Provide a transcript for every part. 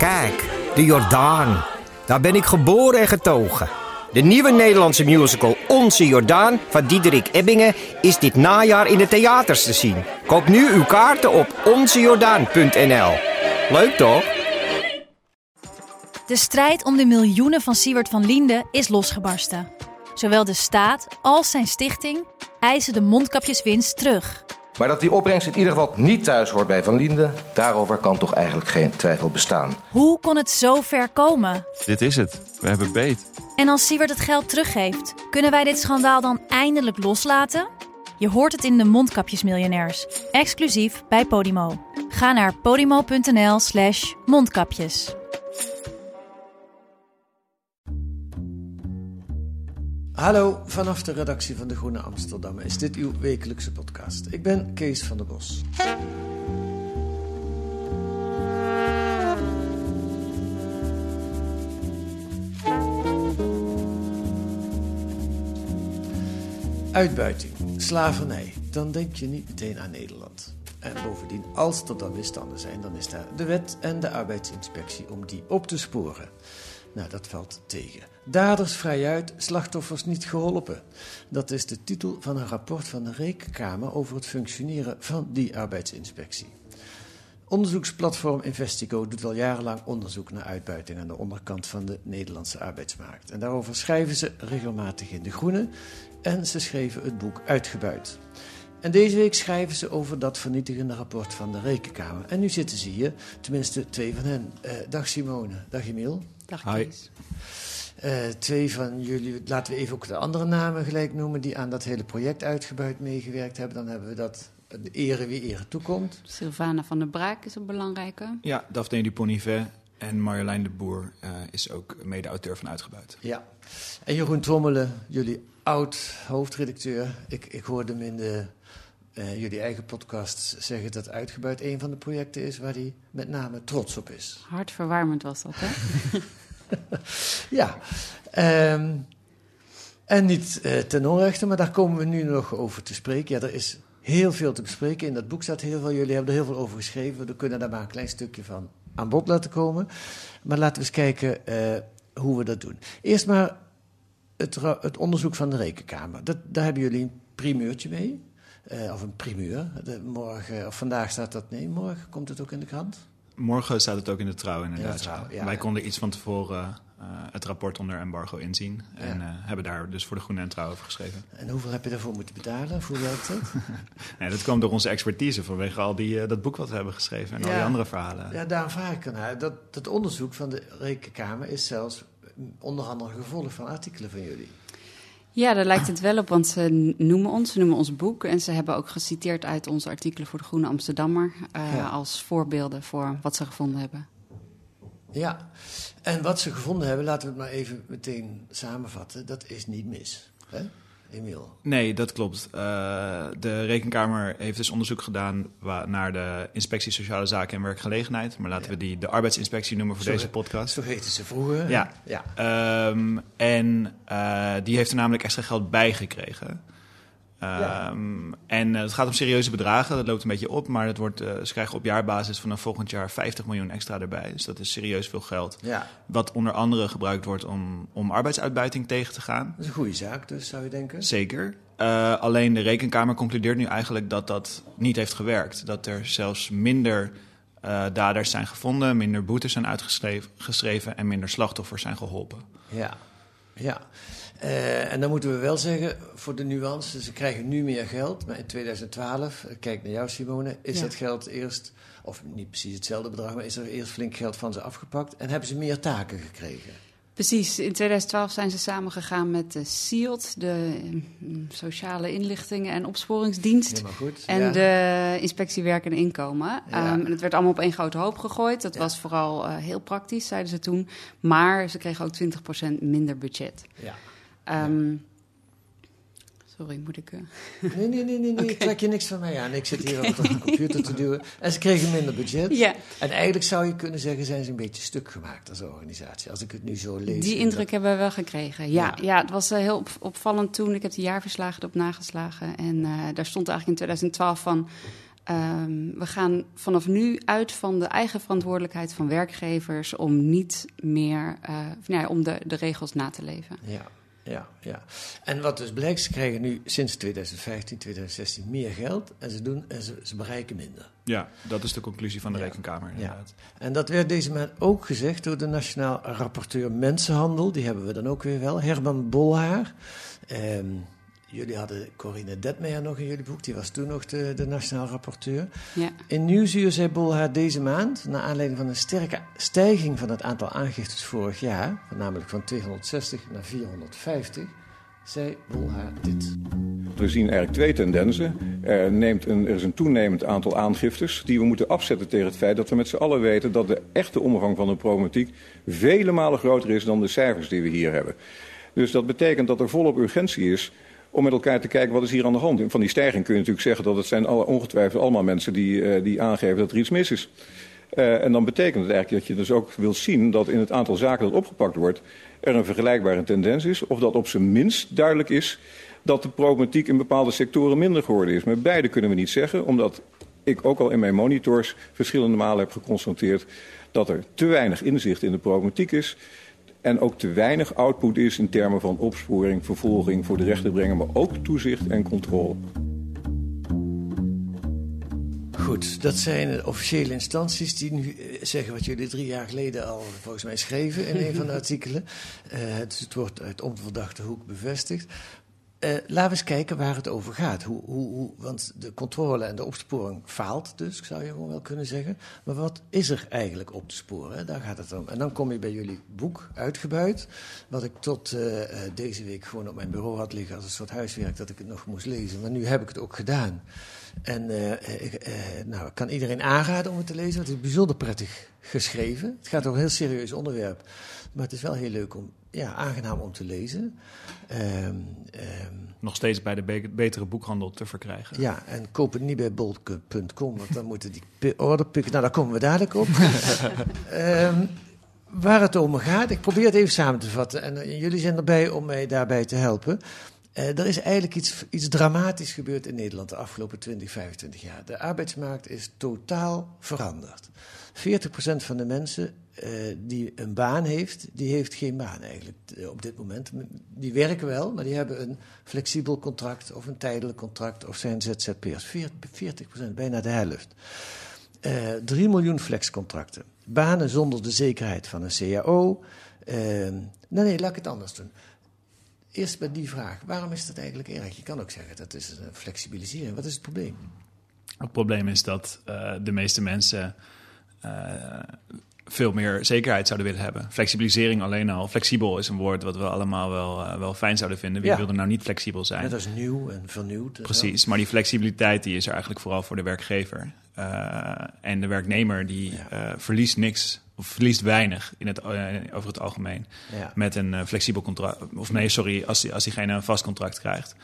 Kijk, de Jordaan. Daar ben ik geboren en getogen. De nieuwe Nederlandse musical Onze Jordaan van Diederik Ebbingen is dit najaar in de theaters te zien. Koop nu uw kaarten op onzejordaan.nl. Leuk toch? De strijd om de miljoenen van Siewert van Liende is losgebarsten. Zowel de staat als zijn stichting eisen de mondkapjeswinst terug. Maar dat die opbrengst in ieder geval niet thuis hoort bij Van Liende, daarover kan toch eigenlijk geen twijfel bestaan. Hoe kon het zo ver komen? Dit is het. We hebben beet. En als Siewert het geld teruggeeft, kunnen wij dit schandaal dan eindelijk loslaten? Je hoort het in de Mondkapjesmiljonairs, exclusief bij Podimo. Ga naar podimo.nl/slash mondkapjes. Hallo, vanaf de redactie van De Groene Amsterdam is dit uw wekelijkse podcast. Ik ben Kees van der Bos. Uitbuiting, slavernij, dan denk je niet meteen aan Nederland. En bovendien, als er dan misstanden zijn, dan is daar de wet en de arbeidsinspectie om die op te sporen. Nou, dat valt tegen. Daders vrijuit, slachtoffers niet geholpen. Dat is de titel van een rapport van de Rekenkamer over het functioneren van die arbeidsinspectie. Onderzoeksplatform Investigo doet al jarenlang onderzoek naar uitbuiting aan de onderkant van de Nederlandse arbeidsmarkt. En daarover schrijven ze regelmatig in De Groene en ze schreven het boek Uitgebuit. En deze week schrijven ze over dat vernietigende rapport van de Rekenkamer. En nu zitten ze hier, tenminste twee van hen. Eh, dag Simone, dag Emiel. Dag Hi. Kees. Eh, twee van jullie, laten we even ook de andere namen gelijk noemen, die aan dat hele project uitgebuit meegewerkt hebben. Dan hebben we dat, de ere wie ere toekomt. Sylvana van der Braak is een belangrijke. Ja, Daphne Dupont-Nivet en Marjolein de Boer eh, is ook mede-auteur van Uitgebuit. Ja. En Jeroen Trommelen, jullie oud hoofdredacteur. Ik, ik hoorde hem in de, eh, jullie eigen podcast zeggen dat Uitgebuit een van de projecten is waar hij met name trots op is. Hartverwarmend was dat, hè? Ja. Ehm, en niet eh, ten onrechte, maar daar komen we nu nog over te spreken. Ja, er is heel veel te bespreken. In dat boek staat heel veel. Jullie hebben er heel veel over geschreven. We kunnen daar maar een klein stukje van aan bod laten komen. Maar laten we eens kijken eh, hoe we dat doen. Eerst maar het, het onderzoek van de Rekenkamer. Dat, daar hebben jullie een primeurtje mee. Eh, of een primeur. Morgen, of vandaag staat dat. Nee, morgen komt het ook in de krant. Morgen staat het ook in de trouw inderdaad. In de Trouw, ja. Wij konden iets van tevoren eh, het rapport onder embargo inzien. En eh, hebben daar dus voor de Groene en Trouw over geschreven. En hoeveel heb je daarvoor moeten betalen? Hoe werkt dat? Nee, dat kwam door onze expertise vanwege al die, eh, dat boek wat we hebben geschreven en al die andere verhalen. Ja, daarom vraag ik ernaar. Dat, dat onderzoek van de Rekenkamer is zelfs onder andere gevolg van artikelen van jullie. Ja, daar lijkt het wel op, want ze noemen ons, ze noemen ons boek. En ze hebben ook geciteerd uit onze artikelen voor de Groene Amsterdammer... eh, Ja. als voorbeelden voor wat ze gevonden hebben. Ja, en wat ze gevonden hebben, laten we het maar even meteen samenvatten. Dat is niet mis. Hè? Emiel. Nee, dat klopt. Eh, de Rekenkamer heeft dus onderzoek gedaan naar de Inspectie Sociale Zaken en Werkgelegenheid. Maar laten Ja. we die de arbeidsinspectie noemen voor deze podcast. Zo heette ze vroeger. Ja. ja. Ehm, en eh, die heeft er namelijk extra geld bij gekregen. Ja. Ehm, En eh, het gaat om serieuze bedragen, dat loopt een beetje op. Maar het wordt, eh, ze krijgen op jaarbasis vanaf volgend jaar 50 miljoen extra erbij. Dus dat is serieus veel geld. Ja, Wat onder andere gebruikt wordt om, om arbeidsuitbuiting tegen te gaan. dat is een goede zaak dus, zou je denken. Zeker. Eh, alleen de rekenkamer concludeert nu eigenlijk dat dat niet heeft gewerkt. Dat er zelfs minder daders zijn gevonden, minder boetes zijn uitgeschreven geschreven en minder slachtoffers zijn geholpen. Ja, ja. Eh, en dan moeten we wel zeggen, voor de nuance, ze krijgen nu meer geld, maar in 2012, ik kijk naar jou Simone, is Ja. dat geld eerst, of niet precies hetzelfde bedrag, maar is er eerst flink geld van ze afgepakt en hebben ze meer taken gekregen. Precies, in 2012 zijn ze samengegaan met de SIOD, de mm, Sociale Inlichtingen en Opsporingsdienst. Goed. En ja. de inspectie werk en inkomen. Ja. Ehm, en het werd allemaal op één grote hoop gegooid. Dat Ja. was vooral eh, heel praktisch, zeiden ze toen. Maar ze kregen ook 20% minder budget. Ja. Ehm, Sorry, moet ik... eh, Nee, nee, nee, nee, nee. trek je niks van mij aan. Ik zit hier op de computer te duwen. En ze kregen minder budget. Ja, En eigenlijk zou je kunnen zeggen, zijn ze een beetje stuk gemaakt als organisatie. Als ik het nu zo lees. die indruk dat- hebben we wel gekregen. Ja, Ja. ja. het was eh, heel op- opvallend toen. Ik heb de jaarverslagen erop nageslagen. En eh, daar stond eigenlijk in 2012 van... Ehm, we gaan vanaf nu uit van de eigen verantwoordelijkheid van werkgevers om niet meer uh, nou ja, om de, de regels na te leven. Ja, ja, ja. En wat dus blijkt, ze krijgen nu sinds 2015, 2016 meer geld en ze, doen, en ze, ze bereiken minder. Ja, dat is de conclusie van de Rekenkamer. Inderdaad. Ja. En dat werd deze maand ook gezegd door de Nationaal Rapporteur Mensenhandel. Die hebben we dan ook weer wel, Herman Bolhaar. Um, Jullie hadden Corine Detmeijer nog in jullie boek, die was toen nog de, de nationaal rapporteur. Ja. In Nieuwsuur zei Bolhaar deze maand, naar aanleiding van een sterke stijging van het aantal aangiftes vorig jaar, namelijk van 260 naar 450, zei Bolhaar dit. We zien eigenlijk twee tendensen. Er, neemt een, er is een toenemend aantal aangiftes die we moeten afzetten tegen het feit dat we met z'n allen weten dat de echte omvang van de problematiek vele malen groter is dan de cijfers die we hier hebben. Dus dat betekent dat er volop urgentie is om met elkaar te kijken wat is hier aan de hand. Van die stijging kun je natuurlijk zeggen dat het zijn alle, ongetwijfeld allemaal mensen die, uh, die aangeven dat er iets mis is. Uh, en dan betekent het eigenlijk dat je dus ook wil zien dat in het aantal zaken dat opgepakt wordt er een vergelijkbare tendens is. Of dat op zijn minst duidelijk is dat de problematiek in bepaalde sectoren minder geworden is. Maar beide kunnen we niet zeggen, omdat ik ook al in mijn monitors verschillende malen heb geconstateerd dat er te weinig inzicht in de problematiek is en ook te weinig output is in termen van opsporing, vervolging, voor de rechter brengen, maar ook toezicht en controle. Goed, dat zijn officiële instanties die nu eh, zeggen wat jullie drie jaar geleden al volgens mij schreven in een van de artikelen. Uh, dus het wordt uit onverdachte hoek bevestigd. Uh, laten we eens kijken waar het over gaat. Hoe, hoe, hoe, want de controle en de opsporing faalt dus, zou je gewoon wel kunnen zeggen. Maar wat is er eigenlijk op te sporen? Daar gaat het om. En dan kom je bij jullie boek uitgebuit. Wat ik tot uh, deze week gewoon op mijn bureau had liggen als een soort huiswerk dat ik het nog moest lezen. Maar nu heb ik het ook gedaan. En ik, nou, kan iedereen aanraden om het te lezen, want het is bijzonder prettig geschreven. Het gaat over een heel serieus onderwerp. Maar het is wel heel leuk om, ja, aangenaam om te lezen. Um, um, Nog steeds bij de be betere boekhandel te verkrijgen. Ja, en koop het niet bij bolke.com, want dan moeten die order pikken. Nou, daar komen we dadelijk op. um, waar het om gaat, ik probeer het even samen te vatten. En uh, jullie zijn erbij om mij daarbij te helpen. Uh, er is eigenlijk iets, iets dramatisch gebeurd in Nederland de afgelopen 20, 25 jaar. De arbeidsmarkt is totaal veranderd. 40% van de mensen uh, die een baan heeft, die heeft geen baan eigenlijk uh, op dit moment. Die werken wel, maar die hebben een flexibel contract of een tijdelijk contract of zijn ZZP'ers. 40%, bijna de helft. Uh, 3 miljoen flexcontracten. Banen zonder de zekerheid van een CAO. nee, nee, laat ik het anders doen. Eerst bij die vraag. Waarom is dat eigenlijk erg? Je kan ook zeggen dat is een flexibilisering. Wat is het probleem? Het probleem is dat de meeste mensen veel meer zekerheid zouden willen hebben. Flexibilisering alleen al. Flexibel is een woord wat we allemaal wel, uh, wel fijn zouden vinden. Wie ja. wil er nou niet flexibel zijn? Net als nieuw en vernieuwd. Precies, maar die flexibiliteit die is er eigenlijk vooral voor de werkgever. Uh, en de werknemer die ja. verliest niks of verliest weinig in het, uh, over het algemeen. Ja. Met een flexibel contract. Of nee, sorry, als, als diegene een vast contract krijgt.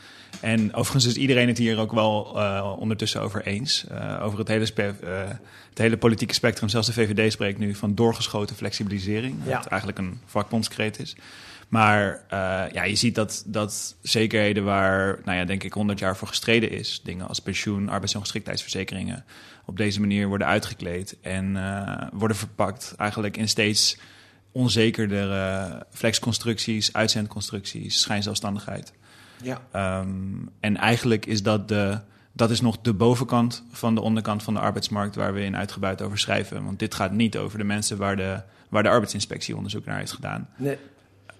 En overigens is iedereen het hier ook wel uh, ondertussen over eens. over het hele, het hele politieke spectrum. Zelfs de VVD spreekt nu van doorgeschoten flexibilisering. Ja. Wat eigenlijk een vakbondskreet is. Maar ja, je ziet dat, dat zekerheden waar, nou ja, denk ik, 100 jaar voor gestreden is. Dingen als pensioen, arbeidsongeschiktheidsverzekeringen op deze manier worden uitgekleed en uh, worden verpakt eigenlijk in steeds onzekerdere flexconstructies, uitzendconstructies, schijnzelfstandigheid. Ja. Um, en eigenlijk is dat de, dat is nog de bovenkant van de onderkant van de arbeidsmarkt waar we in uitgebreid over schrijven. Want dit gaat niet over de mensen waar de, waar de arbeidsinspectie onderzoek naar heeft gedaan. Nee.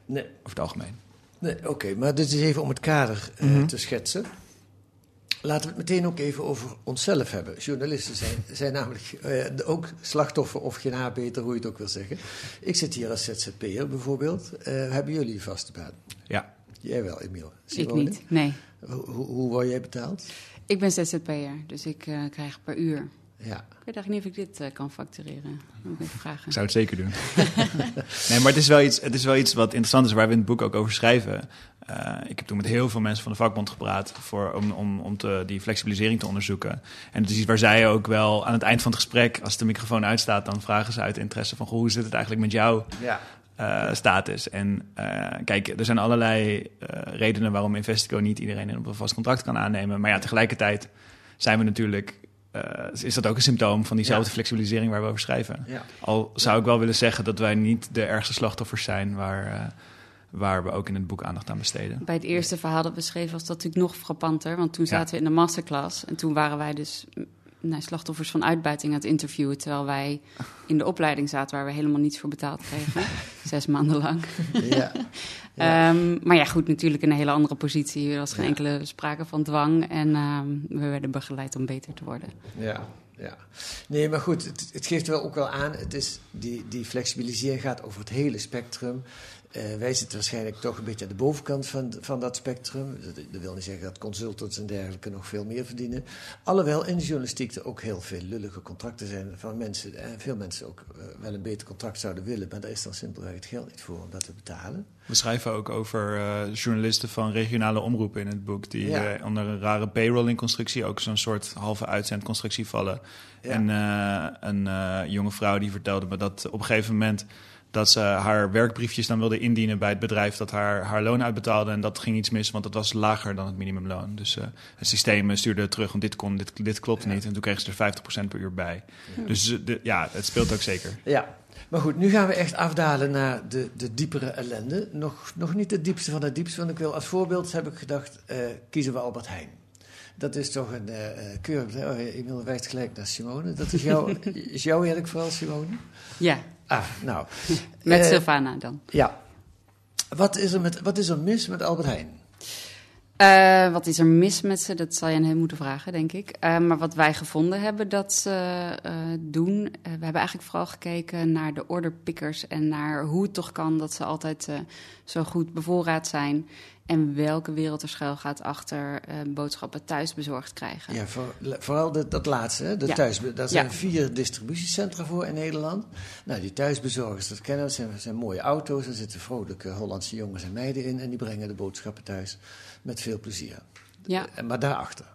Nee. Over het algemeen. Nee, oké. Okay, maar dit is even om het kader uh, mm -hmm. te schetsen. Laten we het meteen ook even over onszelf hebben. Journalisten zijn, zijn namelijk uh, ook slachtoffer of geen beter, hoe je het ook wil zeggen. Ik zit hier als ZZP'er bijvoorbeeld. Uh, hebben jullie een vaste baan? Ja. Jij wel, Emiel? Simone? Ik niet, nee. Hoe, hoe, hoe word jij betaald? Ik ben ZZP'er, dus ik uh, krijg per uur. Ja. Ik weet eigenlijk niet of ik dit uh, kan factureren. Moet ik even vragen. Ik zou het zeker doen. nee, maar het is, wel iets, het is wel iets wat interessant is, waar we in het boek ook over schrijven. Uh, ik heb toen met heel veel mensen van de vakbond gepraat voor, om, om, om te, die flexibilisering te onderzoeken. En het is iets waar zij ook wel aan het eind van het gesprek, als de microfoon uitstaat, dan vragen ze uit interesse van goh, hoe zit het eigenlijk met jou? Ja. Uh, status. En uh, kijk, er zijn allerlei uh, redenen waarom Investico niet iedereen op een vast contract kan aannemen. Maar ja, tegelijkertijd zijn we natuurlijk eh, is dat ook een symptoom van diezelfde Ja. flexibilisering waar we over schrijven. Ja. Al zou ik wel willen zeggen dat wij niet de ergste slachtoffers zijn waar, eh, waar we ook in het boek aandacht aan besteden. Bij het eerste verhaal dat we schreven was dat natuurlijk nog frappanter. Want toen Ja. zaten we in de masterclass. En toen waren wij dus nou, slachtoffers van uitbuiting aan het interviewen. Terwijl wij in de opleiding zaten waar we helemaal niets voor betaald kregen. Zes maanden lang. Ja. Ja. Ehm, maar ja, goed, natuurlijk in een hele andere positie. Er was geen Ja. enkele sprake van dwang. En ehm, we werden begeleid om beter te worden. Ja, ja. Nee, maar goed, het, het geeft wel ook wel aan, het is, die, die flexibilisering gaat over het hele spectrum. Eh, wij zitten waarschijnlijk toch een beetje aan de bovenkant van, van dat spectrum. Dat, wil niet zeggen dat consultants en dergelijke nog veel meer verdienen. Alhoewel in de journalistiek er ook heel veel lullige contracten zijn van mensen. En veel mensen ook eh, wel een beter contract zouden willen, maar daar is dan simpelweg het geld niet voor om dat te betalen. We schrijven ook over eh, journalisten van regionale omroepen in het boek... die Ja. eh, onder een rare payrolling-constructie... ook zo'n soort halve uitzendconstructie vallen. Ja. En eh, een eh, jonge vrouw die vertelde me dat op een gegeven moment... dat ze haar werkbriefjes dan wilde indienen bij het bedrijf... dat haar, haar loon uitbetaalde en dat ging iets mis... want dat was lager dan het minimumloon. Dus eh, het systeem eh, stuurde terug, want dit, kon, dit, dit klopt niet. En toen kregen ze er 50% per uur bij. Dus eh, de, ja, het speelt ook zeker. Ja, maar goed, nu gaan we echt afdalen naar de, de diepere ellende. Nog, nog niet het diepste van het diepste, want ik wil als voorbeeld, heb ik gedacht, kiezen we Albert Heijn. Dat is toch een uh, keurig... Oh, Emil wijst gelijk naar Simone. Dat is, jouw is jouw werk vooral, Simone? Ja, Ah, nou. met Eh, Sylvana dan. Ja. Wat is, er met, wat is er mis met Albert Heijn? Wat is er mis met ze? Dat zal je aan hem moeten vragen, denk ik. Maar wat wij gevonden hebben dat ze doen... we hebben eigenlijk vooral gekeken naar de orderpickers... en naar hoe het toch kan dat ze altijd zo goed bevoorraad zijn... en welke wereld er schuil gaat achter eh, boodschappen thuis bezorgd krijgen. Ja, voor, vooral de, dat laatste, hè, de Ja. thuis, daar zijn Ja. vier distributiecentra voor in Nederland. Nou, die thuisbezorgers, dat kennen we, zijn, zijn mooie auto's. Er zitten vrolijke Hollandse jongens en meiden in en die brengen de boodschappen thuis met veel plezier. Ja. En- Maar daarachter.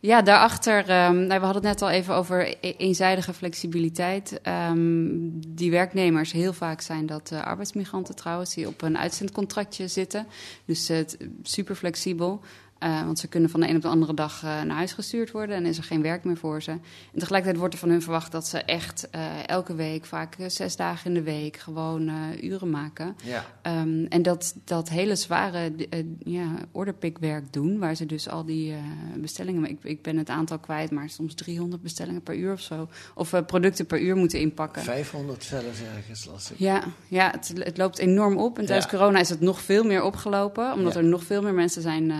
Ja, daarachter, nou, we hadden het net al even over e- eenzijdige flexibiliteit. Ehm, die werknemers, heel vaak zijn dat eh, arbeidsmigranten trouwens, die op een uitzendcontractje zitten. Dus eh, super flexibel. Eh, want ze kunnen van de een op de andere dag eh, naar huis gestuurd worden en is er geen werk meer voor ze. En tegelijkertijd wordt er van hun verwacht dat ze echt eh, elke week, vaak zes dagen in de week, gewoon uren maken. Ja. Ehm, en dat, dat hele zware ja, orderpickwerk doen, waar ze dus al die bestellingen, ik, ik ben het aantal kwijt, maar soms 300 bestellingen per uur of zo, of producten per uur moeten inpakken. 500 zelfs ergens lastig. Ja, ja het, het loopt enorm op. En tijdens Ja. corona is het nog veel meer opgelopen, omdat Ja. er nog veel meer mensen zijn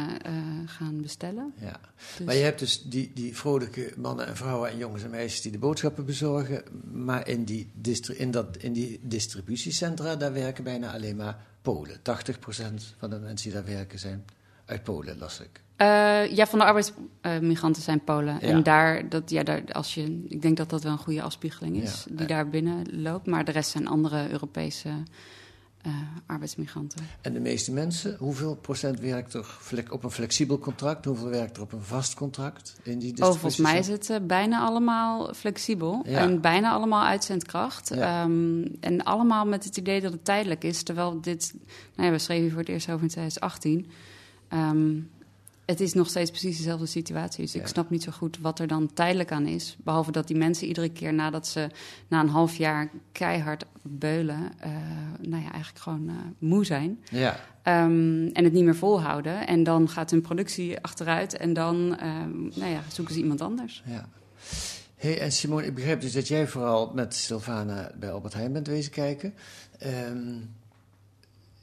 gaan bestellen. Ja. Dus- Maar je hebt dus die, die vrolijke mannen en vrouwen en jongens en meisjes die de boodschappen bezorgen. Maar in die, in dat, in die distributiecentra, daar werken bijna alleen maar Polen. 80% van de mensen die daar werken zijn uit Polen, las ik. Eh, ja, van de arbeidsmigranten zijn Polen. Ja. En daar, dat, ja, daar, als je, ik denk dat dat wel een goede afspiegeling is, Ja. die daar binnen loopt. Maar de rest zijn andere Europese eh, arbeidsmigranten. En de meeste mensen, hoeveel procent werkt er op een flexibel contract? Hoeveel werkt er op een vast contract in die Oh, volgens mij is het eh, bijna allemaal flexibel. Ja. En bijna allemaal uitzendkracht. Ja. Ehm, en allemaal met het idee dat het tijdelijk is. Terwijl dit, nou ja, we schreven hier voor het eerst over in 2018. Ehm, het is nog steeds precies dezelfde situatie. Dus Ja. ik snap niet zo goed wat er dan tijdelijk aan is. Behalve dat die mensen iedere keer nadat ze na een half jaar keihard beulen... eh, nou ja, eigenlijk gewoon eh, moe zijn. Ja, Ehm, en het niet meer volhouden. En dan gaat hun productie achteruit. En dan ehm, nou ja, zoeken ze iemand anders. ja. Hey, en Simone, ik begrijp dus dat jij vooral met Sylvana bij Albert Heijn bent wezen kijken. Ehm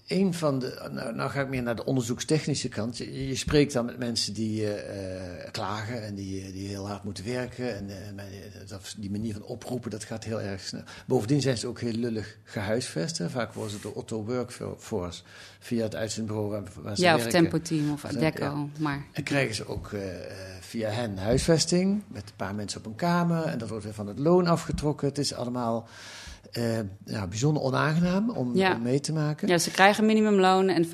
een van de, nou, nou ga ik meer naar de onderzoekstechnische kant. Je, je spreekt dan met mensen die eh, eh, klagen en die, die heel hard moeten werken. En eh, eh, die manier van oproepen, dat gaat heel erg snel. Bovendien zijn ze ook heel lullig gehuisvest. Hè. Vaak worden ze door Otto Workforce via het uitzendbureau waar, waar ze Ja, of. Tempo Team of Adecco. ja. Maar En krijgen ze ook eh, via hen huisvesting met een paar mensen op een kamer. En dat wordt weer van het loon afgetrokken. Het is allemaal ja, bijzonder onaangenaam om, Ja. om mee te maken. ja, ze krijgen minimumloon en 25%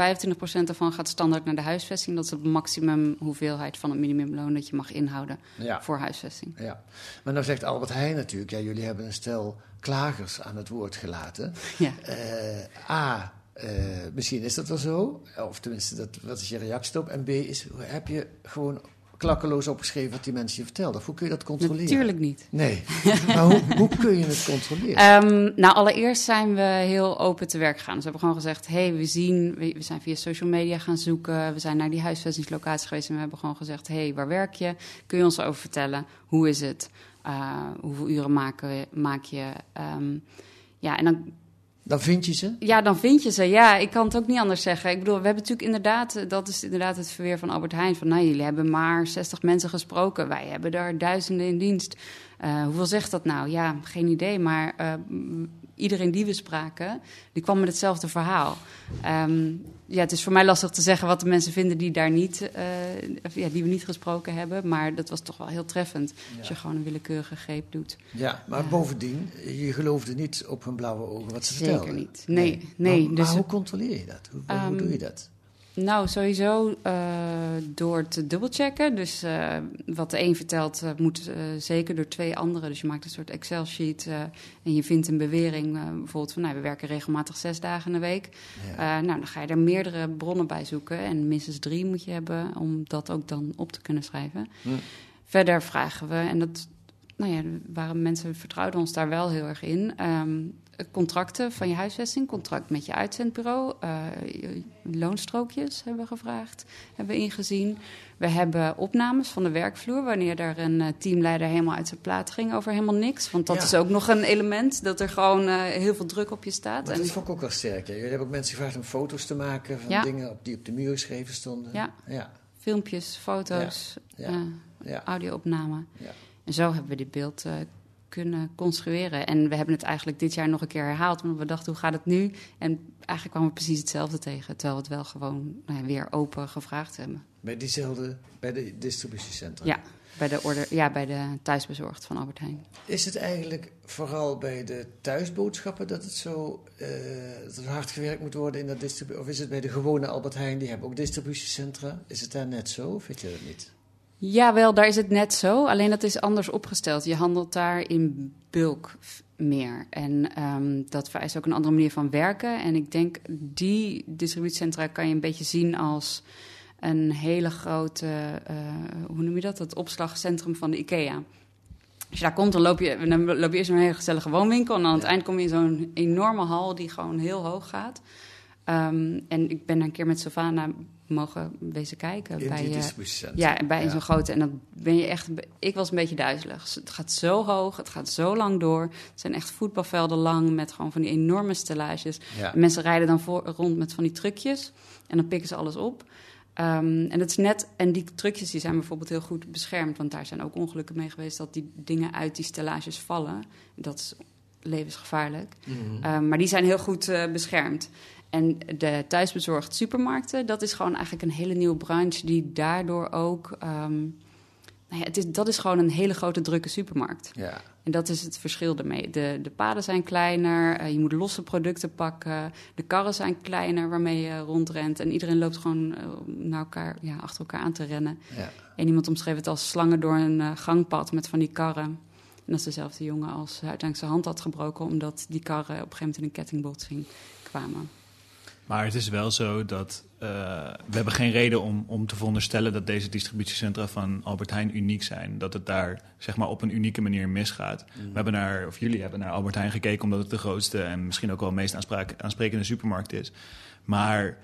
daarvan gaat standaard naar de huisvesting. Dat is het maximum hoeveelheid van het minimumloon dat je mag inhouden Ja. voor huisvesting. Ja. Maar nou zegt Albert Heijn natuurlijk, ja, jullie hebben een stel klagers aan het woord gelaten. Ja. Eh, A, eh, misschien is dat wel zo, of tenminste, dat, wat is je reactie op? En B, is, heb je gewoon klakkeloos opgeschreven wat die mensen je vertelden? Of hoe kun je dat controleren? Natuurlijk niet. Nee, maar hoe, hoe kun je het controleren? Ehm, nou, allereerst zijn we heel open te werk gegaan. Dus we hebben gewoon gezegd: hey, we zien, we, we zijn via social media gaan zoeken. We zijn naar die huisvestingslocatie geweest en we hebben gewoon gezegd: hey, waar werk je? Kun je ons over vertellen? Hoe is het? Uh, hoeveel uren maak, maak je? Um, ja, en dan dan vind je ze? Ja, dan vind je ze. Ja, ik kan het ook niet anders zeggen. Ik bedoel, we hebben natuurlijk inderdaad, dat is inderdaad het verweer van Albert Heijn. Van nou, jullie hebben maar 60 mensen gesproken. Wij hebben daar duizenden in dienst. Uh, hoeveel zegt dat nou? Ja, geen idee. Maar uh, iedereen die we spraken, die kwam met hetzelfde verhaal. Um, ja, het is voor mij lastig te zeggen wat de mensen vinden die daar niet, uh, ja, die we niet gesproken hebben. Maar dat was toch wel heel treffend. Ja. Als je gewoon een willekeurige greep doet. Ja, maar bovendien, je geloofde niet op hun blauwe ogen wat ze vertelden. Zeker niet. Nee, nee. Maar, dus, hoe controleer je dat? Hoe, um, hoe doe je dat? Nou, sowieso uh, door te dubbelchecken. Dus uh, wat de een vertelt, uh, moet zeker door twee anderen. Dus je maakt een soort Excel-sheet en je vindt een bewering. bijvoorbeeld van, nou, we werken regelmatig zes dagen in de week. Ja. nou, dan ga je er meerdere bronnen bij zoeken. En minstens drie moet je hebben om dat ook dan op te kunnen schrijven. Verder vragen we, en dat nou ja, waren mensen vertrouwden ons daar wel heel erg in. Um, contracten van je huisvesting, contract met je uitzendbureau, uh, loonstrookjes hebben we gevraagd, hebben we ingezien. We hebben opnames van de werkvloer, wanneer daar een uh, teamleider helemaal uit zijn plaat ging over helemaal niks. Want dat ja. is ook nog een element, dat er gewoon uh, heel veel druk op je staat. Maar dat vond ik ook wel sterk. Jullie hebben ook mensen gevraagd om foto's te maken van ja. dingen op, die op de muur geschreven stonden. Ja, ja. filmpjes, foto's, audio-opname. En zo hebben we dit beeld kunnen construeren. En we hebben het eigenlijk dit jaar nog een keer herhaald. Want we dachten, hoe gaat het nu? En eigenlijk kwamen we precies hetzelfde tegen. Terwijl we het wel gewoon nou ja, weer open gevraagd hebben. Bij diezelfde, bij de distributiecentra? Ja, bij de, order, ja, bij de thuisbezorgd van Albert Heijn. Is het eigenlijk vooral bij de thuisboodschappen dat het zo uh, dat het hard gewerkt moet worden in dat distributie? Of is het bij de gewone Albert Heijn, die hebben ook distributiecentra? Is het daar net zo of weet je dat niet? Ja, wel, daar is het net zo. Alleen dat is anders opgesteld. Je handelt daar in bulk meer. En um, dat vereist ook een andere manier van werken. En ik denk, die distributiecentra kan je een beetje zien als een hele grote, uh, hoe noem je dat? Het opslagcentrum van de IKEA. Als je daar komt, dan loop je, dan loop je eerst een hele gezellige woonwinkel. En aan het eind kom je in zo'n enorme hal die gewoon heel hoog gaat. Um, en ik ben een keer met Savannah mogen wezen kijken. In bij, die Ja, bij ja. zo'n grote. En dan ben je echt... Ik was een beetje duizelig. Het gaat zo hoog, het gaat zo lang door. Het zijn echt voetbalvelden lang met gewoon van die enorme stellages. Ja. mensen rijden dan voor, rond met van die trucjes. En dan pikken ze alles op. Um, en dat is net... En die trucjes die zijn bijvoorbeeld heel goed beschermd. Want daar zijn ook ongelukken mee geweest... dat die dingen uit die stellages vallen. Dat is levensgevaarlijk. Mm -hmm. um, maar die zijn heel goed uh, beschermd. En de thuisbezorgd supermarkten, dat is gewoon eigenlijk een hele nieuwe branche die daardoor ook. Um, nou ja, het is, dat is gewoon een hele grote drukke supermarkt. Ja. En dat is het verschil ermee. De, de paden zijn kleiner, uh, je moet losse producten pakken. De karren zijn kleiner waarmee je rondrent. En iedereen loopt gewoon uh, naar elkaar, ja, achter elkaar aan te rennen. Ja. En iemand omschreef het als slangen door een uh, gangpad met van die karren. En dat is dezelfde jongen als uiteindelijk zijn hand had gebroken... omdat die karren op een gegeven moment in een kettingbotsing kwamen. Maar het is wel zo dat uh, we hebben geen reden om, om te veronderstellen dat deze distributiecentra van Albert Heijn uniek zijn. Dat het daar zeg maar, op een unieke manier misgaat. Mm. We hebben naar, of jullie hebben naar Albert Heijn gekeken omdat het de grootste en misschien ook wel de meest aansprekende supermarkt is. Maar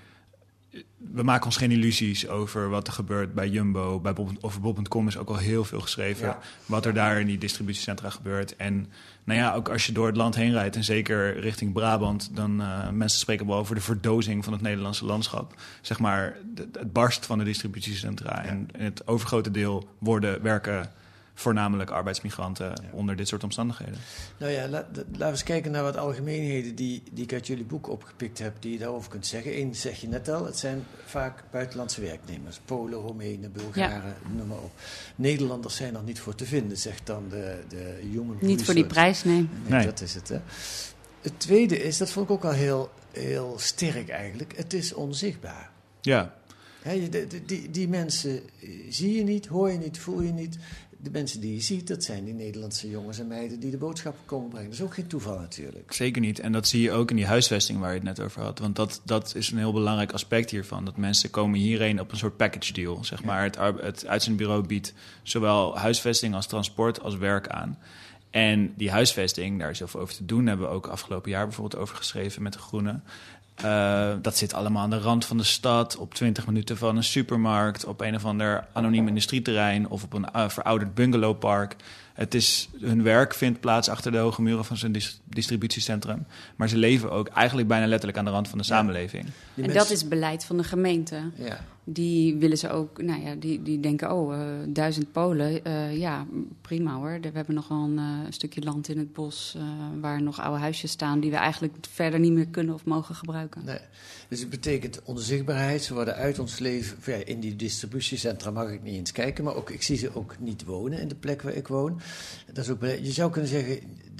we maken ons geen illusies over wat er gebeurt bij Jumbo. Bij Bob, over Bob.com is ook al heel veel geschreven. Ja. Wat er daar in die distributiecentra gebeurt. En nou ja, ook als je door het land heen rijdt... en zeker richting Brabant... dan uh, mensen spreken wel over de verdozing van het Nederlandse landschap. Zeg maar, het barst van de distributiecentra. Ja. En, en het overgrote deel worden werken voornamelijk arbeidsmigranten ja. onder dit soort omstandigheden. Nou ja, laat, laten we eens kijken naar wat algemeenheden die, die ik uit jullie boek opgepikt heb, die je daarover kunt zeggen. Eén zeg je net al, het zijn vaak buitenlandse werknemers. Polen, Roemenen, Bulgaren, ja. noem maar op. Nederlanders zijn er niet voor te vinden, zegt dan de, de Human Niet voor die prijs, nee. nee, nee. Dat is het, hè. Het tweede is, dat vond ik ook al heel, heel sterk eigenlijk, het is onzichtbaar. Ja. He, die, die, die mensen zie je niet, hoor je niet, voel je niet de mensen die je ziet, dat zijn die Nederlandse jongens en meiden die de boodschappen komen brengen. Dat is ook geen toeval natuurlijk. Zeker niet. En dat zie je ook in die huisvesting waar je het net over had. Want dat, dat is een heel belangrijk aspect hiervan. Dat mensen komen hierheen op een soort package deal. Zeg maar. Het, het uitzendbureau biedt zowel huisvesting als transport als werk aan. En die huisvesting, daar is heel veel over te doen. Daar hebben we ook afgelopen jaar bijvoorbeeld over geschreven met de Groenen. Eh, dat zit allemaal aan de rand van de stad, op 20 minuten van een supermarkt, op een of ander anoniem industrieterrein of op een eh, verouderd bungalowpark. Het is, hun werk vindt plaats achter de hoge muren van zo'n dis- distributiecentrum. Maar ze leven ook eigenlijk bijna letterlijk aan de rand van de samenleving. Die En mensen- dat is beleid van de gemeente. Ja. Die willen ze ook, nou ja, die, die denken, oh, eh, duizend Polen, eh, ja, prima hoor. We hebben nog wel een eh, stukje land in het bos eh, waar nog oude huisjes staan die we eigenlijk verder niet meer kunnen of mogen gebruiken. Nee. Dus het betekent onzichtbaarheid. Ze worden uit ons leven. Ja, in die distributiecentra mag ik niet eens kijken, maar ook, ik zie ze ook niet wonen in de plek waar ik woon. Dat is ook, je zou kunnen zeggen,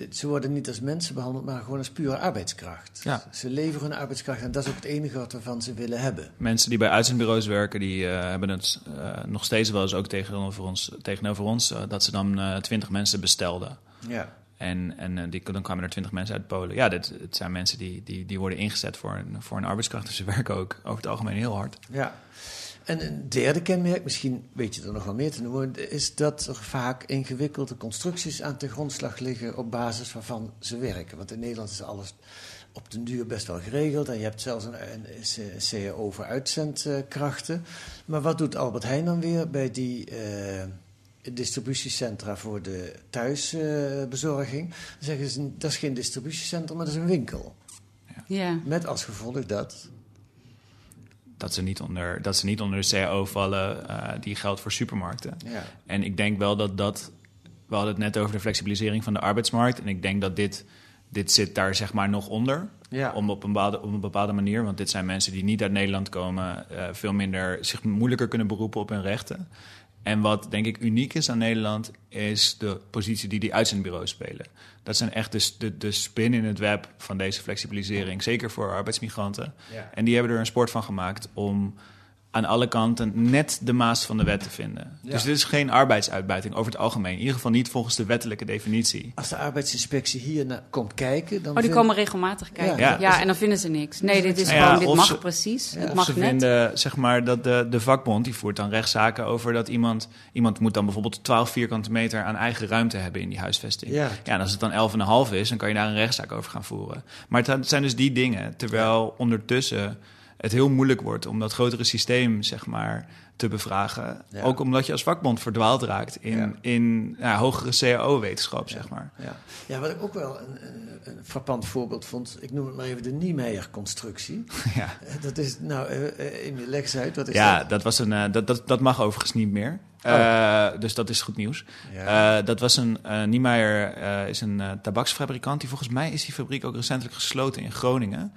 ze worden niet als mensen behandeld, maar gewoon als pure arbeidskracht. Ja. Ze leveren een arbeidskracht en dat is ook het enige wat we van ze willen hebben. Mensen die bij uitzendbureaus werken, die eh, hebben het eh, nog steeds wel eens ook tegenover ons, tegenover ons eh, dat ze dan twintig mensen bestelden. Ja. En, en die, dan kwamen er twintig mensen uit Polen. Ja, dit, het zijn mensen die, die, die worden ingezet voor een, voor een arbeidskracht. Dus ze werken ook over het algemeen heel hard. Ja. En een derde kenmerk, misschien weet je er nog wel meer te noemen, is dat er vaak ingewikkelde constructies aan de grondslag liggen op basis waarvan ze werken. Want in Nederland is alles op den duur best wel geregeld en je hebt zelfs een, een, een CAO voor uitzendkrachten. Maar wat doet Albert Heijn dan weer bij die eh, distributiecentra voor de thuisbezorging? dan zeggen ze, dat is geen distributiecentrum, maar dat is een winkel. Ja. Met als gevolg dat Dat ze niet onder, dat ze niet onder de CAO vallen eh, die geldt voor supermarkten. Ja. En ik denk wel dat dat. We hadden het net over de flexibilisering van de arbeidsmarkt. En ik denk dat dit, dit zit daar zeg maar nog onder. Ja. Om op een, bepaalde, op een bepaalde manier. Want dit zijn mensen die niet uit Nederland komen. eh, veel minder zich moeilijker kunnen beroepen op hun rechten. En wat denk ik uniek is aan Nederland, is de positie die die uitzendbureaus spelen. Dat zijn echt de, de, de spin in het web van deze flexibilisering. Zeker voor arbeidsmigranten. Ja. En die hebben er een sport van gemaakt om aan alle kanten net de maas van de wet te vinden. Ja. Dus dit is geen arbeidsuitbuiting over het algemeen. In ieder geval niet volgens de wettelijke definitie. Als de arbeidsinspectie hier naar komt kijken, dan Oh, die vind- komen regelmatig kijken. Ja. Ja, en dan vinden ze niks. Nee, dit is Nou ja, gewoon, dit mag ze- precies. Ja, het mag Ze net. vinden zeg maar, dat de, de vakbond die voert dan rechtszaken over dat iemand... iemand moet dan bijvoorbeeld 12 vierkante meter aan eigen ruimte hebben in die huisvesting. Ja. en als het dan 11,5 is, dan kan je daar een rechtszaak over gaan voeren. Maar het zijn dus die dingen. Terwijl ondertussen het heel moeilijk wordt om dat grotere systeem zeg maar, te bevragen. Ja. Ook omdat je als vakbond verdwaald raakt in, Ja. in ja, hogere CAO-wetenschap, zeg maar. Ja. ja, wat ik ook wel een, een, een frappant voorbeeld vond, ik noem het maar even de Niemeyer-constructie. Ja. Eh, Dat is, nou, eh, eh, leg eens uit, wat is Ja, dat? dat, was een, dat, dat, dat mag overigens niet meer. Eh, dus dat is goed nieuws. Ja. Eh, dat was een. eh Niemeyer is een tabaksfabrikant. Die volgens mij is die fabriek ook recentelijk gesloten in Groningen.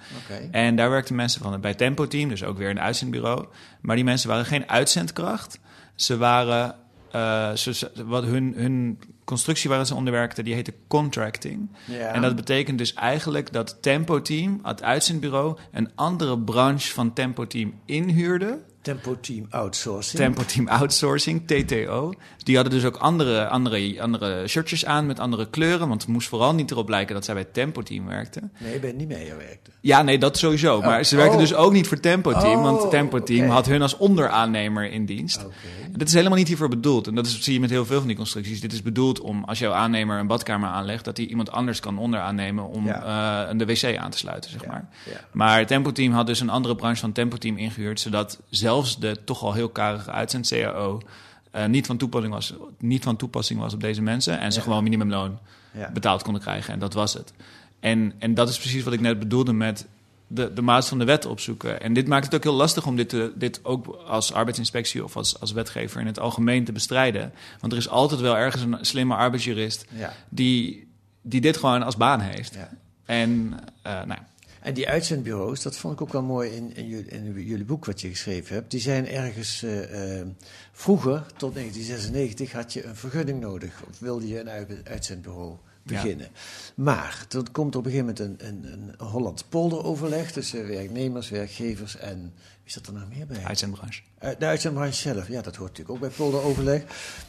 En daar werkten mensen van het bij Tempo Team, dus ook weer een uitzendbureau. Maar die mensen waren geen uitzendkracht. Ze waren. ze- wat hun, hun constructie waar ze onder werkten, die heette contracting. Ja. En dat betekent dus eigenlijk dat Tempo Team, het uitzendbureau, een andere branche van Tempo Team inhuurde. Tempo Team Outsourcing. Tempo Team Outsourcing, TTO. Die hadden dus ook andere, andere, andere shirtjes aan met andere kleuren. Want het moest vooral niet erop lijken dat zij bij Tempo Team werkten. Nee, bij Niemeyer werkte. Ja, nee, dat sowieso. Maar ze werkten oh. dus ook niet voor Tempo Team. Oh, want Tempo Team had hun als onderaannemer in dienst. En Dat is helemaal niet hiervoor bedoeld. En dat is, zie je met heel veel van die constructies. Dit is bedoeld om, als jouw aannemer een badkamer aanlegt... dat hij iemand anders kan onderaannemen om Ja. eh, de wc aan te sluiten, zeg Ja, maar. ja. Maar Tempo Team had dus een andere branche van Tempo Team ingehuurd... zodat zelfs de toch al heel karige uitzend-CAO... eh, niet, van toepassing was, niet van toepassing was op deze mensen... en ze Ja. gewoon minimumloon Ja. betaald konden krijgen. En dat was het. En, en dat is precies wat ik net bedoelde met de, de maat van de wet opzoeken. En dit maakt het ook heel lastig om dit, te, dit ook als arbeidsinspectie of als, als wetgever in het algemeen te bestrijden. Want er is altijd wel ergens een slimme arbeidsjurist Ja. die, die dit gewoon als baan heeft. En uh, nou, En die uitzendbureaus, dat vond ik ook wel mooi in, in, jullie, in jullie boek wat je geschreven hebt. Die zijn ergens uh, uh, vroeger, tot 1996, had je een vergunning nodig. Of wilde je een uitzendbureau beginnen. Ja. Maar toen komt op een gegeven moment een, een, een Holland polderoverleg tussen werknemers, werkgevers en Wie zat er nog meer bij? Uitzendbranche. Uh, de uitzendbranche zelf, ja, dat hoort natuurlijk ook bij polderoverleg.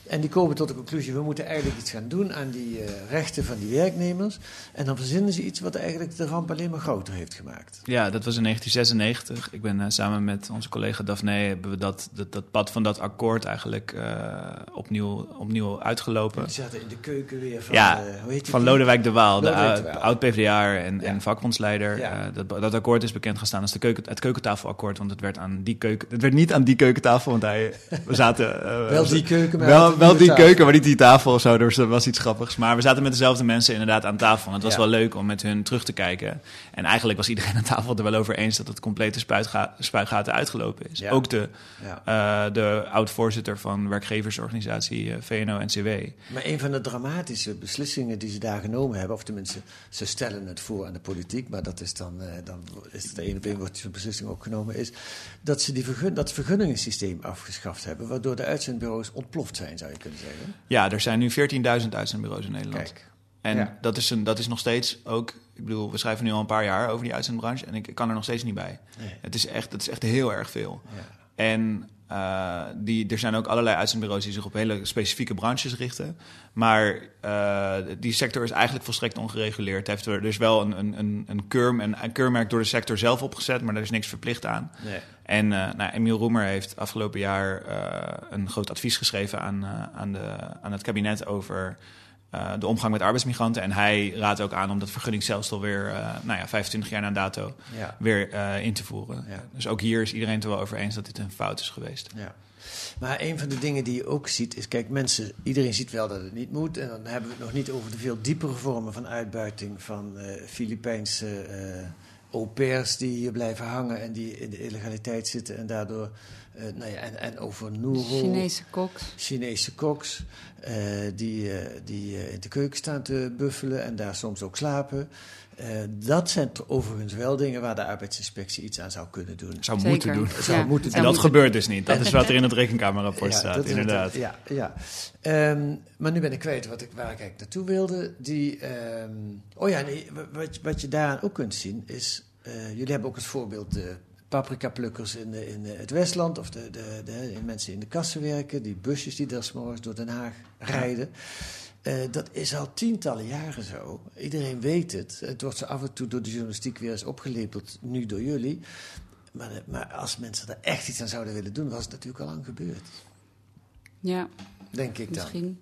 En die komen tot de conclusie, we moeten eigenlijk iets gaan doen aan die uh, rechten van die werknemers. En dan verzinnen ze iets wat eigenlijk de ramp alleen maar groter heeft gemaakt. Ja, dat was in 1996. Ik ben uh, samen met onze collega Daphne, hebben we dat, dat, dat pad van dat akkoord eigenlijk opnieuw, opnieuw uitgelopen. Die zaten in de keuken weer van, ja, hoe heet van Lodewijk de Waal, Lodewijk de oud-PVDA en, ja. en vakbondsleider. Ja. dat, dat akkoord is bekend gestaan als de keuken, het keukentafelakkoord, want het werd aan die keuken, het werd niet aan die keukentafel, want hij, we zaten... Uh, wel die keuken, maar wel, wel die keuken, maar niet die tafel of zo. Dus dat was iets grappigs. Maar we zaten met dezelfde mensen inderdaad aan tafel. En het was Ja. wel leuk om met hun terug te kijken. En eigenlijk was iedereen aan tafel er wel over eens dat het complete spuitga spuitgaten uitgelopen is. Ja. Ook de, Ja. eh, de oud-voorzitter van werkgeversorganisatie eh, VNO-NCW. Maar een van de dramatische beslissingen die ze daar genomen hebben, of tenminste, ze stellen het voor aan de politiek, maar dat is dan, eh, dan is het één op één wordt zo'n beslissing ook genomen, is dat ze die vergun dat vergunningensysteem afgeschaft hebben, waardoor de uitzendbureaus ontploft zijn, zou je kunnen zeggen. Ja, er zijn nu 14.000 uitzendbureaus in Nederland. Kijk. En Ja. dat, is een, dat is nog steeds ook... Ik bedoel, we schrijven nu al een paar jaar over die uitzendbranche... en ik kan er nog steeds niet bij. Nee. Het is echt, het is echt heel erg veel. Ja. En eh, die, er zijn ook allerlei uitzendbureaus die zich op hele specifieke branches richten. Maar eh, die sector is eigenlijk volstrekt ongereguleerd. Heeft er, er is wel een, een, een, een, keurm, een, een keurmerk door de sector zelf opgezet, maar daar is niks verplicht aan. Nee. En eh nou, Emiel Roemer heeft afgelopen jaar een groot advies geschreven aan, aan, de, aan het kabinet over eh, de omgang met arbeidsmigranten. En hij raadt ook aan om dat vergunningsstelsel weer, eh, nou ja, 25 jaar na dato, Ja. weer eh, in te voeren. Ja. Dus ook hier is iedereen het er wel over eens dat dit een fout is geweest. Ja. Maar een van de dingen die je ook ziet is, kijk, mensen, iedereen ziet wel dat het niet moet. En dan hebben we het nog niet over de veel diepere vormen van uitbuiting van Filipijnse au pairs die hier blijven hangen en die in de illegaliteit zitten en daardoor, eh, nou ja, en, en over Noero. Chinese koks. Chinese koks eh, die, eh, die in de keuken staan te buffelen en daar soms ook slapen. Eh, dat zijn overigens wel dingen waar de arbeidsinspectie iets aan zou kunnen doen. Zou Zeker. moeten doen. Zou Ja, moeten En dat gebeurt dus niet. Dat is wat er in het rekenkamerrapport Ja, staat, het. inderdaad. Ja, ja. Ehm, maar nu ben ik kwijt wat ik, waar ik eigenlijk naartoe wilde. Die, ehm, oh ja, nee, wat, wat je daaraan ook kunt zien is... eh, jullie hebben ook als voorbeeld de paprikaplukkers in, de, in het Westland... of de, de, de, de mensen in de kassen werken, die busjes die daar 's morgens door Den Haag rijden... Eh, dat is al tientallen jaren zo. Iedereen weet het. Het wordt zo af en toe door de journalistiek weer eens opgelepeld, nu door jullie. Maar, eh, maar als mensen er echt iets aan zouden willen doen, was het natuurlijk al lang gebeurd. Ja, Denk ik dan. misschien.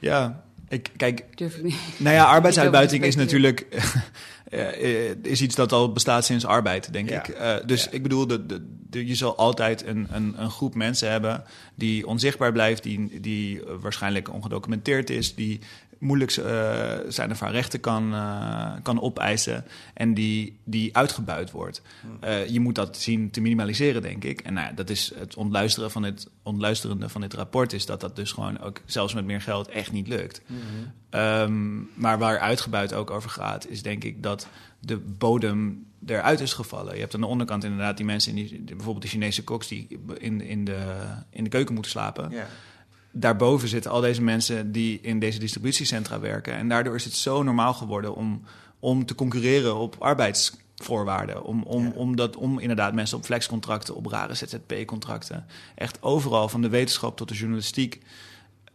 Ja, ik, kijk, Durf ik niet. nou ja, arbeidsuitbuiting is natuurlijk eh, eh, is iets dat al bestaat sinds arbeid, denk Ja. ik. Eh, dus Ja. ik bedoel, de, de, de- je zal altijd een, een, een groep mensen hebben die onzichtbaar blijft, die, die waarschijnlijk ongedocumenteerd is, die moeilijk eh, zijn of haar rechten kan, eh, kan opeisen en die, die uitgebuit wordt. Eh, je moet dat zien te minimaliseren, denk ik. En nou dat is het ontluisteren van dit, ontluisterende van dit rapport, is dat dat dus gewoon ook zelfs met meer geld echt niet lukt. Ehm, maar waar uitgebuit ook over gaat, is denk ik dat de bodem eruit is gevallen. Je hebt aan de onderkant inderdaad die mensen, in die, bijvoorbeeld de Chinese koks, die in, in, de, in de keuken moeten slapen. Daarboven zitten al deze mensen die in deze distributiecentra werken. En daardoor is het zo normaal geworden om, om te concurreren op arbeidsvoorwaarden. Om, om, Ja. om, dat, om inderdaad mensen op flexcontracten, op rare ZZP-contracten. Echt overal, van de wetenschap tot de journalistiek,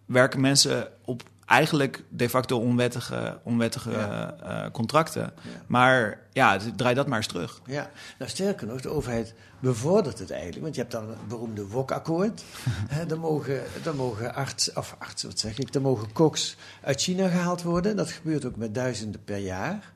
werken mensen op eigenlijk de facto onwettige, onwettige Ja. eh, contracten. Ja. Maar ja, draai dat maar eens terug. Ja, nou sterker nog, de overheid bevordert het eigenlijk. Want je hebt dan het beroemde WOC-akkoord. Hè, dan mogen, dan mogen arts, of arts, wat zeg ik, dan mogen koks uit China gehaald worden. Dat gebeurt ook met duizenden per jaar.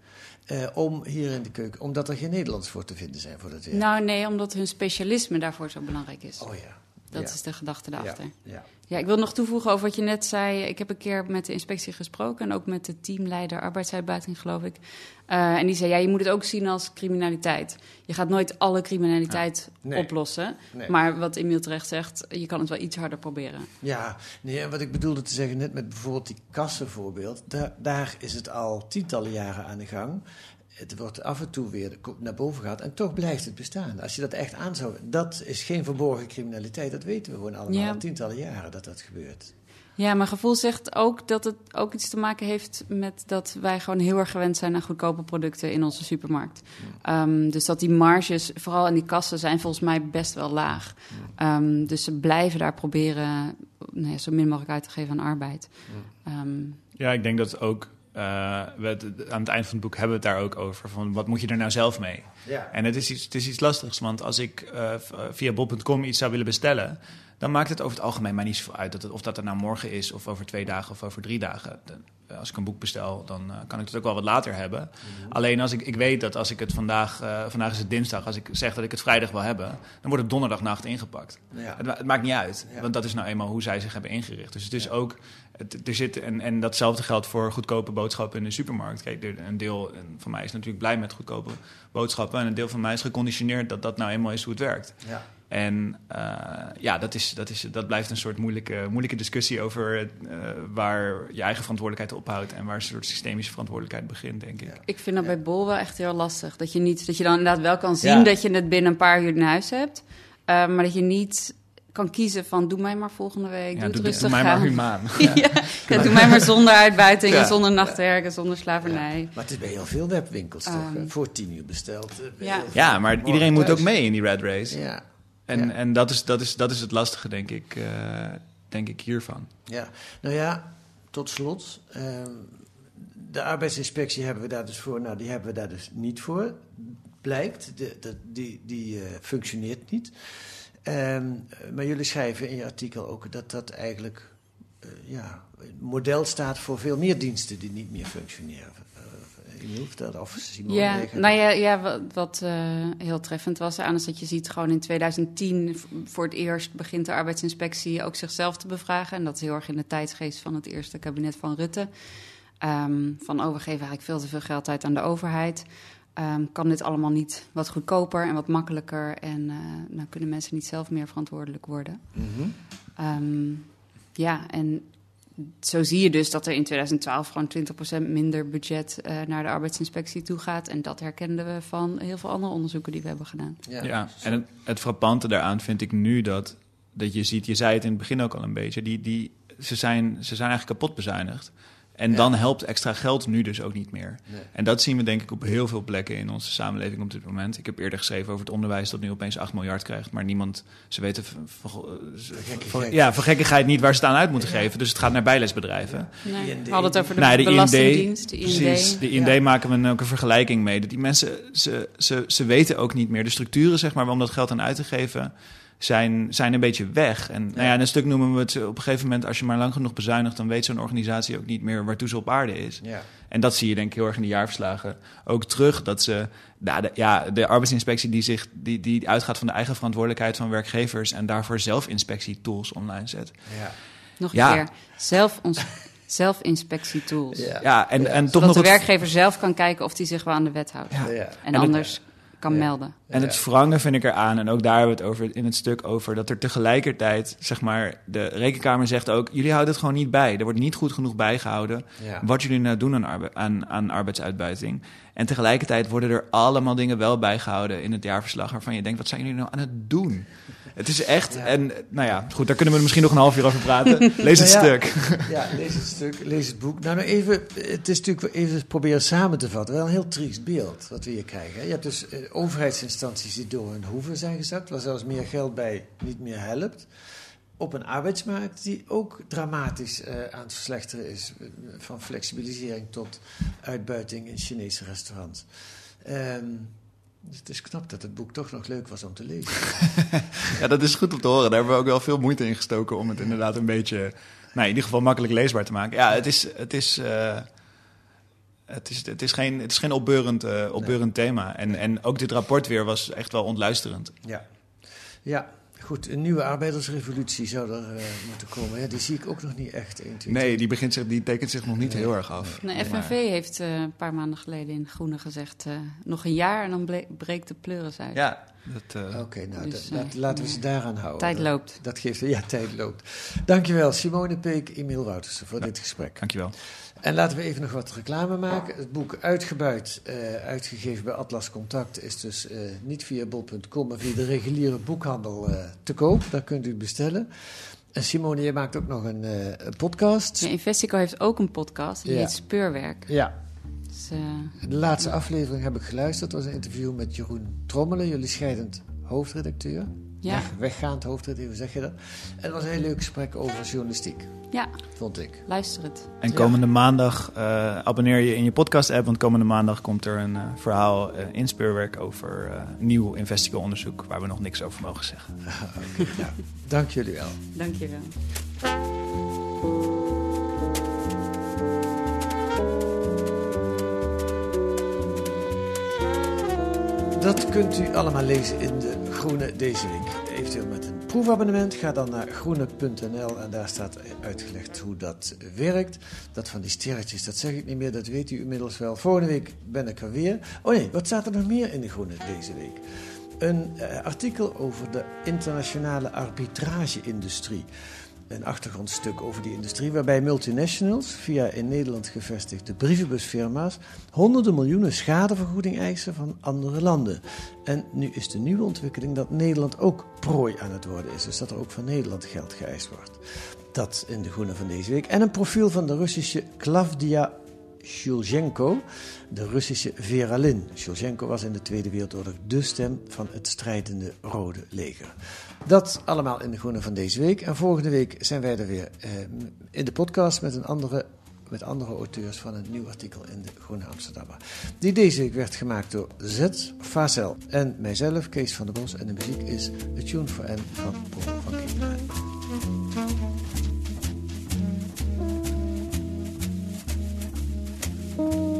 Eh, om hier in de keuken, omdat er geen Nederlands voor te vinden zijn voor dat werk. Nou nee, omdat hun specialisme daarvoor zo belangrijk is. oh ja. Dat ja. is de gedachte daarachter. Ja, ja. Ja, ik wil nog toevoegen over wat je net zei. Ik heb een keer met de inspectie gesproken en ook met de teamleider arbeidsuitbuiting, geloof ik. Eh, en die zei, ja, je moet het ook zien als criminaliteit. Je gaat nooit alle criminaliteit Nee. oplossen. Nee. Maar wat Emiel terecht zegt, je kan het wel iets harder proberen. Ja, nee, en wat ik bedoelde te zeggen net met bijvoorbeeld die kassenvoorbeeld, daar, daar is het al tientallen jaren aan de gang. Het wordt af en toe weer naar boven gehaald en toch blijft het bestaan. Als je dat echt aan zou... Dat is geen verborgen criminaliteit, dat weten we gewoon allemaal Ja. al tientallen jaren dat dat gebeurt. Ja, mijn gevoel zegt ook dat het ook iets te maken heeft met dat wij gewoon heel erg gewend zijn aan goedkope producten in onze supermarkt. Um, dus dat die marges, vooral in die kassen, zijn volgens mij best wel laag. Um, dus ze blijven daar proberen nou ja, zo min mogelijk uit te geven aan arbeid. Um, ja, ik denk dat ook we het, aan het eind van het boek hebben we het daar ook over. Van wat moet je er nou zelf mee? Ja. En het is, iets, het is iets lastigs, want als ik uh, via bol.com iets zou willen bestellen, dan maakt het over het algemeen mij niet zoveel uit dat het, of dat er nou morgen is, of over twee dagen of over drie dagen. Eh, als ik een boek bestel, dan uh, kan ik het ook wel wat later hebben. Mm-hmm. Alleen als ik, ik weet dat als ik het vandaag, uh, vandaag is het dinsdag, als ik zeg dat ik het vrijdag wil hebben, dan wordt het donderdagnacht ingepakt. Ja. Het, het, maakt niet uit, ja. want dat is nou eenmaal hoe zij zich hebben ingericht. Dus het is ja. ook, het, er zit, en, en datzelfde geldt voor goedkope boodschappen in de supermarkt. Kijk, er, een deel van mij is natuurlijk blij met goedkope boodschappen en een deel van mij is geconditioneerd dat dat nou eenmaal is hoe het werkt. Ja. En uh, ja, dat, is, dat, is, dat blijft een soort moeilijke, moeilijke discussie over uh, waar je eigen verantwoordelijkheid ophoudt en waar een soort systemische verantwoordelijkheid begint, denk ik. Ik vind dat bij Bol wel echt heel lastig. Dat je, niet, dat je dan inderdaad wel kan zien ja. dat je het binnen een paar uur in huis hebt, uh, maar dat je niet kan kiezen van doe mij maar volgende week, ja, doe het doe, rustig doe mij maar humaan. ja. ja. doe mij maar zonder uitbuiting, en zonder nachtwerken, zonder slavernij. Maar het is bij heel veel webwinkels toch, Um, voor tien uur besteld. Ja. Ja, maar iedereen moet ook mee in die red race. Ja. En, Ja. en dat, is, dat, is, dat is het lastige, denk ik, uh, denk ik hiervan. Ja, nou ja, tot slot. ehm, de arbeidsinspectie hebben we daar dus voor. Nou, die hebben we daar dus niet voor. Blijkt, de, de, die, die eh, functioneert niet. Ehm, maar jullie schrijven in je artikel ook dat dat eigenlijk eh, ja, model staat voor veel meer diensten die niet meer functioneren. Uh, Emiel, vertel of Simone. Ja, Leger. nou ja, ja wat, wat uh, heel treffend was aan is dat je ziet gewoon in 2010 v- voor het eerst begint de arbeidsinspectie ook zichzelf te bevragen. En dat is heel erg in de tijdsgeest van het eerste kabinet van Rutte. Um, van oh, we geven eigenlijk veel te veel geld uit aan de overheid. Um, kan dit allemaal niet wat goedkoper en wat makkelijker? En uh, dan kunnen mensen niet zelf meer verantwoordelijk worden. Mhm. Um, ja, en zo zie je dus dat er in 2012 gewoon 20% minder budget uh, naar de arbeidsinspectie toe gaat. En dat herkenden we van heel veel andere onderzoeken die we hebben gedaan. Ja, ja. en het, het frappante daaraan vind ik nu dat, dat je ziet, je zei het in het begin ook al een beetje, die, die, ze, zijn, ze zijn eigenlijk kapot bezuinigd. En ja. dan helpt extra geld nu dus ook niet meer. Nee. En dat zien we denk ik op heel veel plekken in onze samenleving op dit moment. Ik heb eerder geschreven over het onderwijs dat nu opeens 8 miljard krijgt. Maar niemand, ze weten van, ja, van gekkigheid niet waar ze het aan uit moeten ja. geven. Dus het gaat naar bijlesbedrijven. Nee, we hadden het over de nee, de Belastingdienst, de IND. Precies, de IND ja. maken we ook een vergelijking mee. Dat die mensen, ze, ze, ze weten ook niet meer de structuren zeg maar, om dat geld aan uit te geven zijn, zijn een beetje weg. En nou ja, een stuk noemen we het op een gegeven moment... als je maar lang genoeg bezuinigt... dan weet zo'n organisatie ook niet meer waartoe ze op aarde is. Ja. En dat zie je denk ik heel erg in de jaarverslagen ook terug. Dat ze, nou, de, ja, de arbeidsinspectie die, zich, die, die uitgaat van de eigen verantwoordelijkheid van werkgevers... en daarvoor zelfinspectietools online zet. Ja. Nog een ja. keer, zelf ons... Zelfinspectietools. Ja, ja en, en toch Zodat nog de werkgever zelf kan kijken of hij zich wel aan de wet houdt. Ja. En, En anders het- kan melden. En het wrangen vind ik eraan, en ook daar hebben we het over in het stuk over, dat er tegelijkertijd, zeg maar, de rekenkamer zegt ook, jullie houden het gewoon niet bij. Er wordt niet goed genoeg bijgehouden Ja. wat jullie nou doen aan, arbe- aan, aan arbeidsuitbuiting. En tegelijkertijd worden er allemaal dingen wel bijgehouden in het jaarverslag waarvan je denkt, wat zijn jullie nou aan het doen? Het is echt, Ja. en nou ja, goed, daar kunnen we misschien nog een half uur over praten. Lees het Nou ja. stuk. Ja, lees het stuk, lees het boek. Nou, nou even, het is natuurlijk even proberen samen te vatten. Wel een heel triest beeld wat we hier krijgen. Je hebt dus eh, overheidsinstanties die door hun hoeven zijn gezakt, waar zelfs meer geld bij niet meer helpt. Op een arbeidsmarkt die ook dramatisch eh, aan het verslechteren is. eh, Van flexibilisering tot uitbuiting in Chinese restaurants. Ehm, dus het is knap dat het boek toch nog leuk was om te lezen. Ja, dat is goed om te horen. Daar hebben we ook wel veel moeite in gestoken om het inderdaad een beetje, nou, in ieder geval makkelijk leesbaar te maken. Ja, het is, het is, eh, het is, het is geen, het is geen opbeurend, eh, opbeurend thema. En, en ook dit rapport weer was echt wel ontluisterend. Ja. Ja, goed. Een nieuwe arbeidersrevolutie zou er eh, moeten komen. Ja, die zie ik ook nog niet echt 1, 2, Nee, die, begint zich, die tekent zich nog niet heel erg af. De Maar- FNV heeft eh, een paar maanden geleden in Groene gezegd... eh, nog een jaar en dan breekt de pleuris uit. Ja, dat, eh, Oké, nou, Dus, dat- laat- eh, laten we ze daaraan houden. Tijd loopt. Dat geeft, ja, tijd loopt. Dankjewel, Simone Peek, Emiel Woutersen, voor dit gesprek. dankjewel. En laten we even nog wat reclame maken. Het boek Uitgebuit, eh, uitgegeven bij Atlas Contact, is dus eh, niet via bol.com, maar via de reguliere boekhandel eh, te koop. Daar kunt u het bestellen. En Simone, je maakt ook nog een, uh, een podcast. Ja, Investico heeft ook een podcast, die Ja. heet Speurwerk. Ja, Dus, eh, de laatste aflevering heb ik geluisterd. Dat was een interview met Jeroen Trommelen, jullie scheidend hoofdredacteur. Ja. Weg- weggaand hoofdredacteur, hoe zeg je dat? En het was een heel leuk gesprek over journalistiek, ja, vond ik. luister het. En komende maandag eh, abonneer je in je podcast-app, want komende maandag komt er een eh, verhaal eh, in Speurwerk over eh, nieuw investigo-onderzoek waar we nog niks over mogen zeggen. Oké, nou, dank jullie wel. Dank je wel. Dat kunt u allemaal lezen in de Groene deze week. Eventueel met een proefabonnement. Ga dan naar groene.nl en daar staat uitgelegd hoe dat werkt. Dat van die sterretjes, dat zeg ik niet meer, dat weet u inmiddels wel. Volgende week ben ik er weer. Oh nee, wat staat er nog meer in de Groene deze week? Een eh, artikel over de internationale arbitrage-industrie. Een achtergrondstuk over die industrie, waarbij multinationals via in Nederland gevestigde brievenbusfirma's honderden miljoenen schadevergoeding eisen van andere landen. En nu is de nieuwe ontwikkeling dat Nederland ook prooi aan het worden is, dus dat er ook van Nederland geld geëist wordt. Dat in de groene van deze week. En een profiel van de Russische Klavdia Shulchenko, de Russische Vera Lynn. Was in de Tweede Wereldoorlog de stem van het strijdende Rode Leger. Dat allemaal in de groene van deze week. En volgende week zijn wij er weer eh, in de podcast met, een andere, met andere auteurs van een nieuw artikel in de Groene Amsterdammer. Die deze week werd gemaakt door Z. Vazel en mijzelf, Kees van der Bos. En de muziek is The Tune for N van Paul van Kees. Bye.